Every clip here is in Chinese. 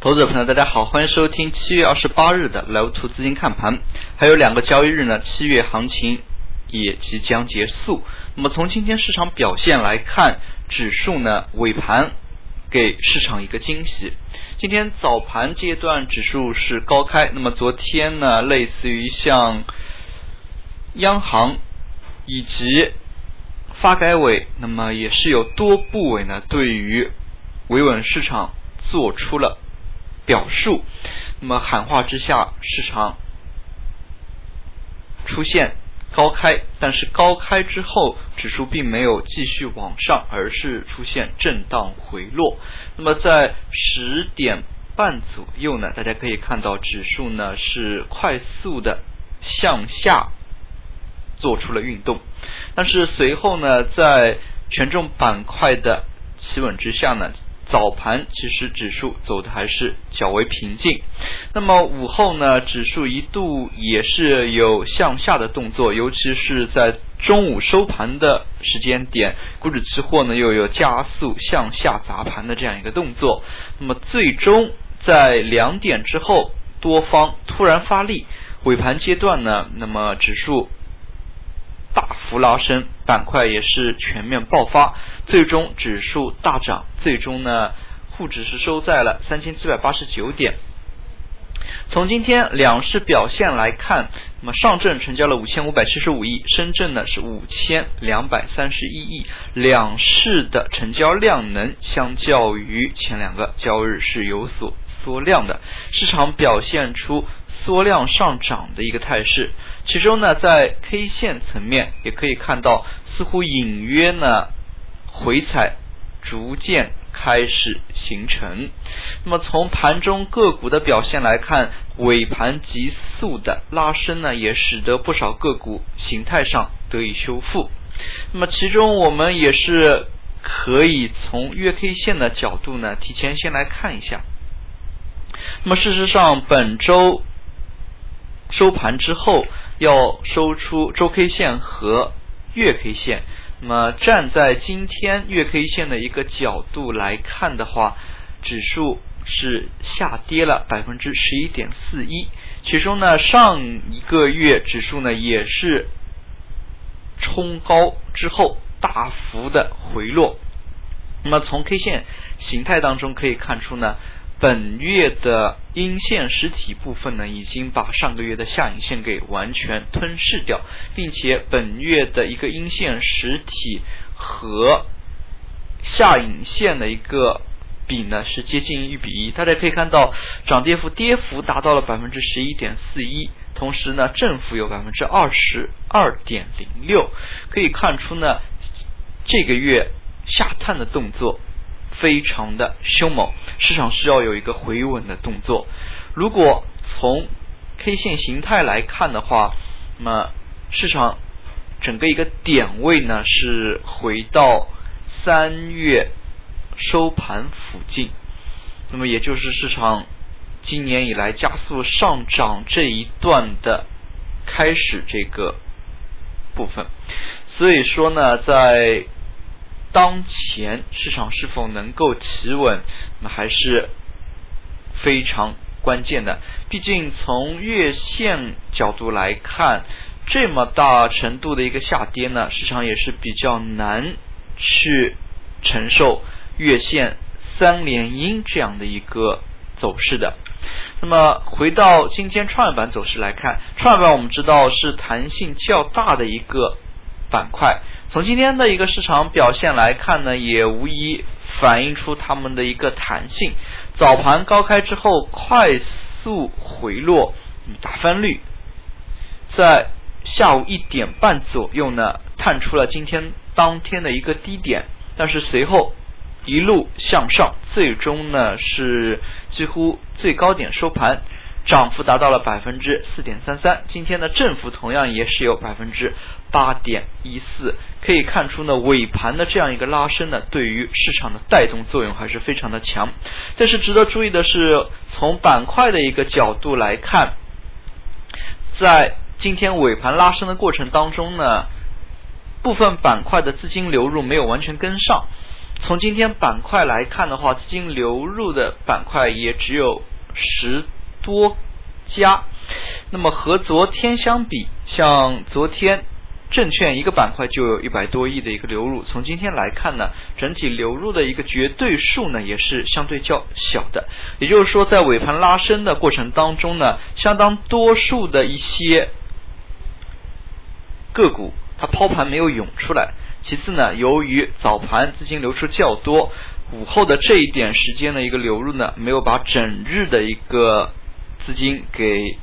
投资者朋友，大家好，欢迎收听七月二十八日的楼图资金看盘。还有两个交易日呢，七月行情也即将结束。那么从今天市场表现来看，指数呢尾盘给市场一个惊喜。今天早盘阶段指数是高开，那么昨天呢，类似于像央行以及发改委，那么也是有多部委呢，对于维稳市场做出了。表述，那么喊话之下，市场出现高开，但是高开之后，指数并没有继续往上，而是出现震荡回落。那么在十点半左右呢，大家可以看到指数呢是快速的向下做出了运动，但是随后呢，在权重板块的企稳之下呢。早盘其实指数走的还是较为平静，那么午后呢，指数一度也是有向下的动作，尤其是在中午收盘的时间点，股指期货呢又有加速向下砸盘的这样一个动作，那么最终在两点之后，多方突然发力，尾盘阶段呢，那么指数。幅拉升，板块也是全面爆发，最终指数大涨，最终呢，沪指是收在了三千七百八十九点。从今天两市表现来看，那么上证成交了五千五百七十五亿，深圳呢是五千两百三十一亿，两市的成交量能相较于前两个交易日是有所缩量的，市场表现出缩量上涨的一个态势。其中呢，在 K 线层面也可以看到，似乎隐约呢回踩逐渐开始形成。那么从盘中个股的表现来看，尾盘急速的拉升呢，也使得不少个股形态上得以修复。那么其中我们也是可以从月 K 线的角度呢，提前先来看一下。那么事实上，本周收盘之后。要收出周 K 线和月 K 线，那么站在今天月 K 线的一个角度来看的话，指数是下跌了百分之十一点四一，其中呢上一个月指数呢也是冲高之后大幅的回落，那么从 K 线形态当中可以看出呢。本月的阴线实体部分呢，已经把上个月的下影线给完全吞噬掉，并且本月的一个阴线实体和下影线的一个比呢是接近一比一。大家可以看到，涨跌幅跌幅达到了百分之十一点四一，同时呢正幅有百分之二十二点零六，可以看出呢这个月下探的动作。非常的凶猛，市场是要有一个回稳的动作。如果从 K 线形态来看的话，那么市场整个一个点位呢是回到三月收盘附近，那么也就是市场今年以来加速上涨这一段的开始这个部分。所以说呢，在当前市场是否能够企稳，那还是非常关键的。毕竟从月线角度来看，这么大程度的一个下跌呢，市场也是比较难去承受月线三连阴这样的一个走势的。那么回到今天创业板走势来看，创业板我们知道是弹性较大的一个板块。从今天的一个市场表现来看呢，也无疑反映出他们的一个弹性。早盘高开之后快速回落，打翻率，在下午一点半左右呢，探出了今天当天的一个低点，但是随后一路向上，最终呢是几乎最高点收盘。涨幅达到了百分之四点三三，今天的振幅同样也是有百分之八点一四，可以看出呢尾盘的这样一个拉升呢，对于市场的带动作用还是非常的强。但是值得注意的是，从板块的一个角度来看，在今天尾盘拉升的过程当中呢，部分板块的资金流入没有完全跟上，从今天板块来看的话，资金流入的板块也只有十多家。那么和昨天相比，像昨天证券一个板块就有一百多亿的一个流入，从今天来看呢，整体流入的一个绝对数呢也是相对较小的。也就是说，在尾盘拉升的过程当中呢，相当多数的一些个股它抛盘没有涌出来。其次呢，由于早盘资金流出较多，午后的这一点时间的一个流入呢，没有把整日的一个资金给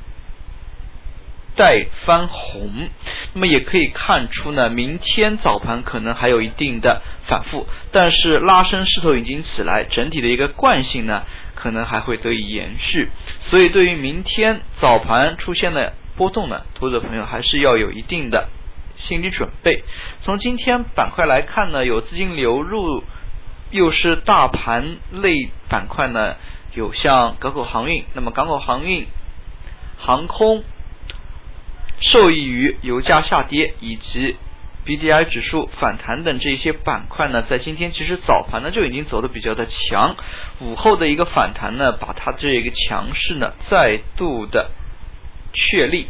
带翻红。那么也可以看出呢，明天早盘可能还有一定的反复，但是拉升势头已经起来，整体的一个惯性呢，可能还会得以延续。所以对于明天早盘出现的波动呢，投资者朋友还是要有一定的。心理准备。从今天板块来看呢，有资金流入，又是大盘类板块呢，有像港口航运。那么港口航运、航空受益于油价下跌以及 B D I 指数反弹等这一些板块呢，在今天其实早盘呢就已经走的比较的强，午后的一个反弹呢，把它这个强势呢再度的确立。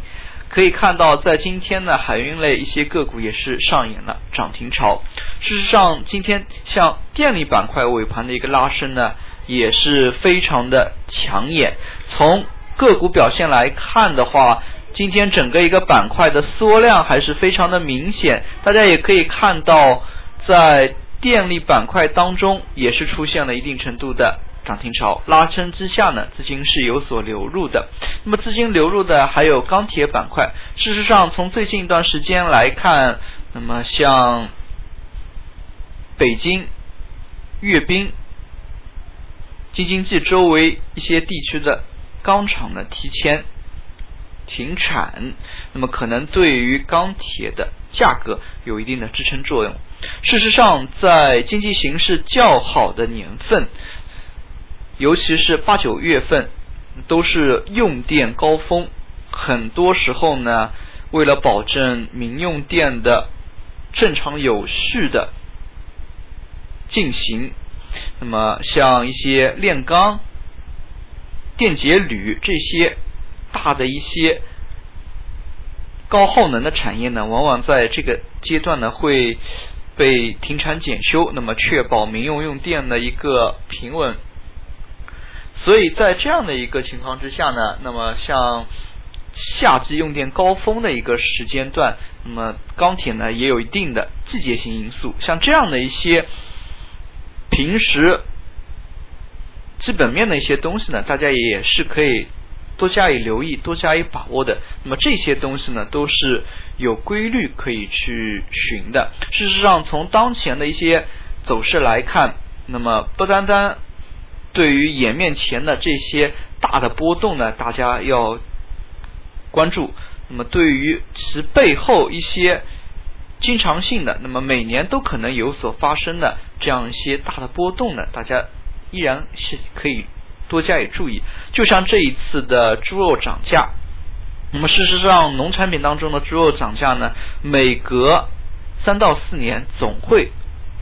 可以看到，在今天呢，海运类一些个股也是上演了涨停潮。事实上，今天像电力板块尾盘的一个拉升呢，也是非常的抢眼。从个股表现来看的话，今天整个一个板块的缩量还是非常的明显。大家也可以看到，在电力板块当中，也是出现了一定程度的。涨停潮拉升之下呢，资金是有所流入的。那么资金流入的还有钢铁板块。事实上，从最近一段时间来看，那么像北京、阅兵、京津冀周围一些地区的钢厂呢提前停产，那么可能对于钢铁的价格有一定的支撑作用。事实上，在经济形势较好的年份。尤其是八九月份，都是用电高峰，很多时候呢，为了保证民用电的正常有序的进行，那么像一些炼钢、电解铝这些大的一些高耗能的产业呢，往往在这个阶段呢会被停产检修，那么确保民用用电的一个平稳。所以在这样的一个情况之下呢，那么像夏季用电高峰的一个时间段，那么钢铁呢也有一定的季节性因素。像这样的一些平时基本面的一些东西呢，大家也是可以多加以留意、多加以把握的。那么这些东西呢，都是有规律可以去寻的。事实上，从当前的一些走势来看，那么不单单。对于眼面前的这些大的波动呢，大家要关注。那么对于其背后一些经常性的，那么每年都可能有所发生的这样一些大的波动呢，大家依然是可以多加以注意。就像这一次的猪肉涨价，那么事实上农产品当中的猪肉涨价呢，每隔三到四年总会。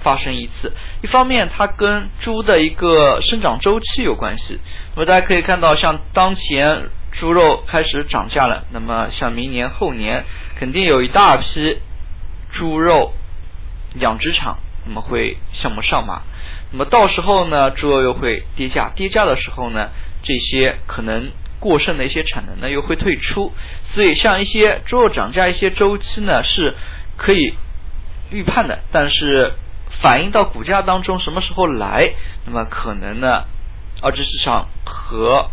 发生一次，一方面它跟猪的一个生长周期有关系。那么大家可以看到，像当前猪肉开始涨价了，那么像明年后年肯定有一大批猪肉养殖场那么会项目上马。那么到时候呢，猪肉又会跌价，跌价的时候呢，这些可能过剩的一些产能呢又会退出。所以像一些猪肉涨价一些周期呢是可以预判的，但是。反映到股价当中什么时候来？那么可能呢，二级市场和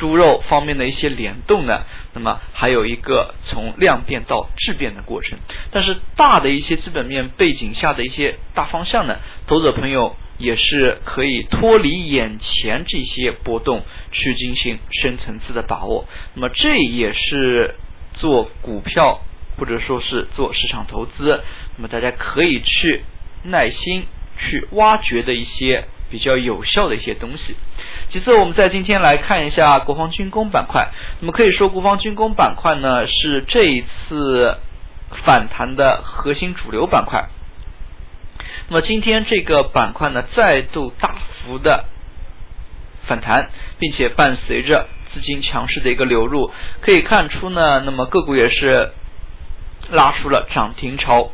猪肉方面的一些联动呢，那么还有一个从量变到质变的过程。但是大的一些基本面背景下的一些大方向呢，投资者朋友也是可以脱离眼前这些波动去进行深层次的把握。那么这也是做股票。或者说是做市场投资，那么大家可以去耐心去挖掘的一些比较有效的一些东西。其次，我们在今天来看一下国防军工板块。那么可以说，国防军工板块呢是这一次反弹的核心主流板块。那么今天这个板块呢，再度大幅的反弹，并且伴随着资金强势的一个流入，可以看出呢，那么个股也是拉出了涨停潮。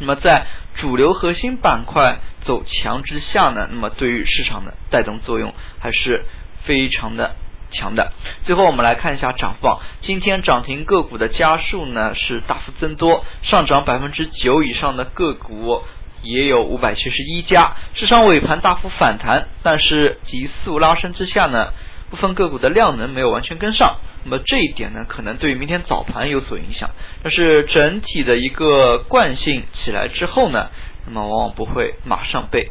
那么在主流核心板块走强之下呢，那么对于市场的带动作用还是非常的强的。最后我们来看一下涨幅榜，今天涨停个股的家数呢是大幅增多，上涨百分之九以上的个股也有五百七十一家。市场尾盘大幅反弹，但是急速拉升之下呢，部分个股的量能没有完全跟上。那么这一点呢，可能对于明天早盘有所影响。但是整体的一个惯性起来之后呢，那么往往不会马上被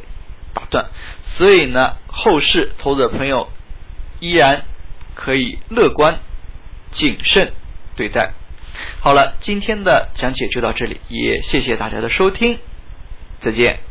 打断。所以呢，后市投资者朋友依然可以乐观谨慎对待。好了，今天的讲解就到这里，也谢谢大家的收听，再见。